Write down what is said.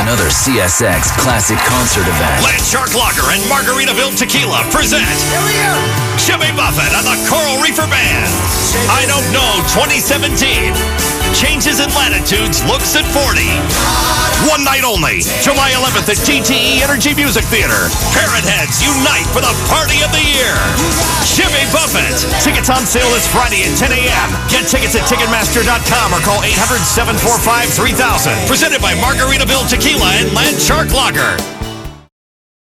another CSX Classic Concert event. Land Shark Lager and Margaritaville Tequila present Jimmy Buffett and the Coral Reefer Band. I don't know 2017. Changes in latitudes looks at 40. One night only, July 11th at DTE Energy Music Theater. Parrot Heads unite for the party of the year. Buffett. Tickets on sale this Friday at 10 a.m. Get tickets at Ticketmaster.com or call 800 745 3000. Presented by Margaritaville Tequila and Land Shark Lager.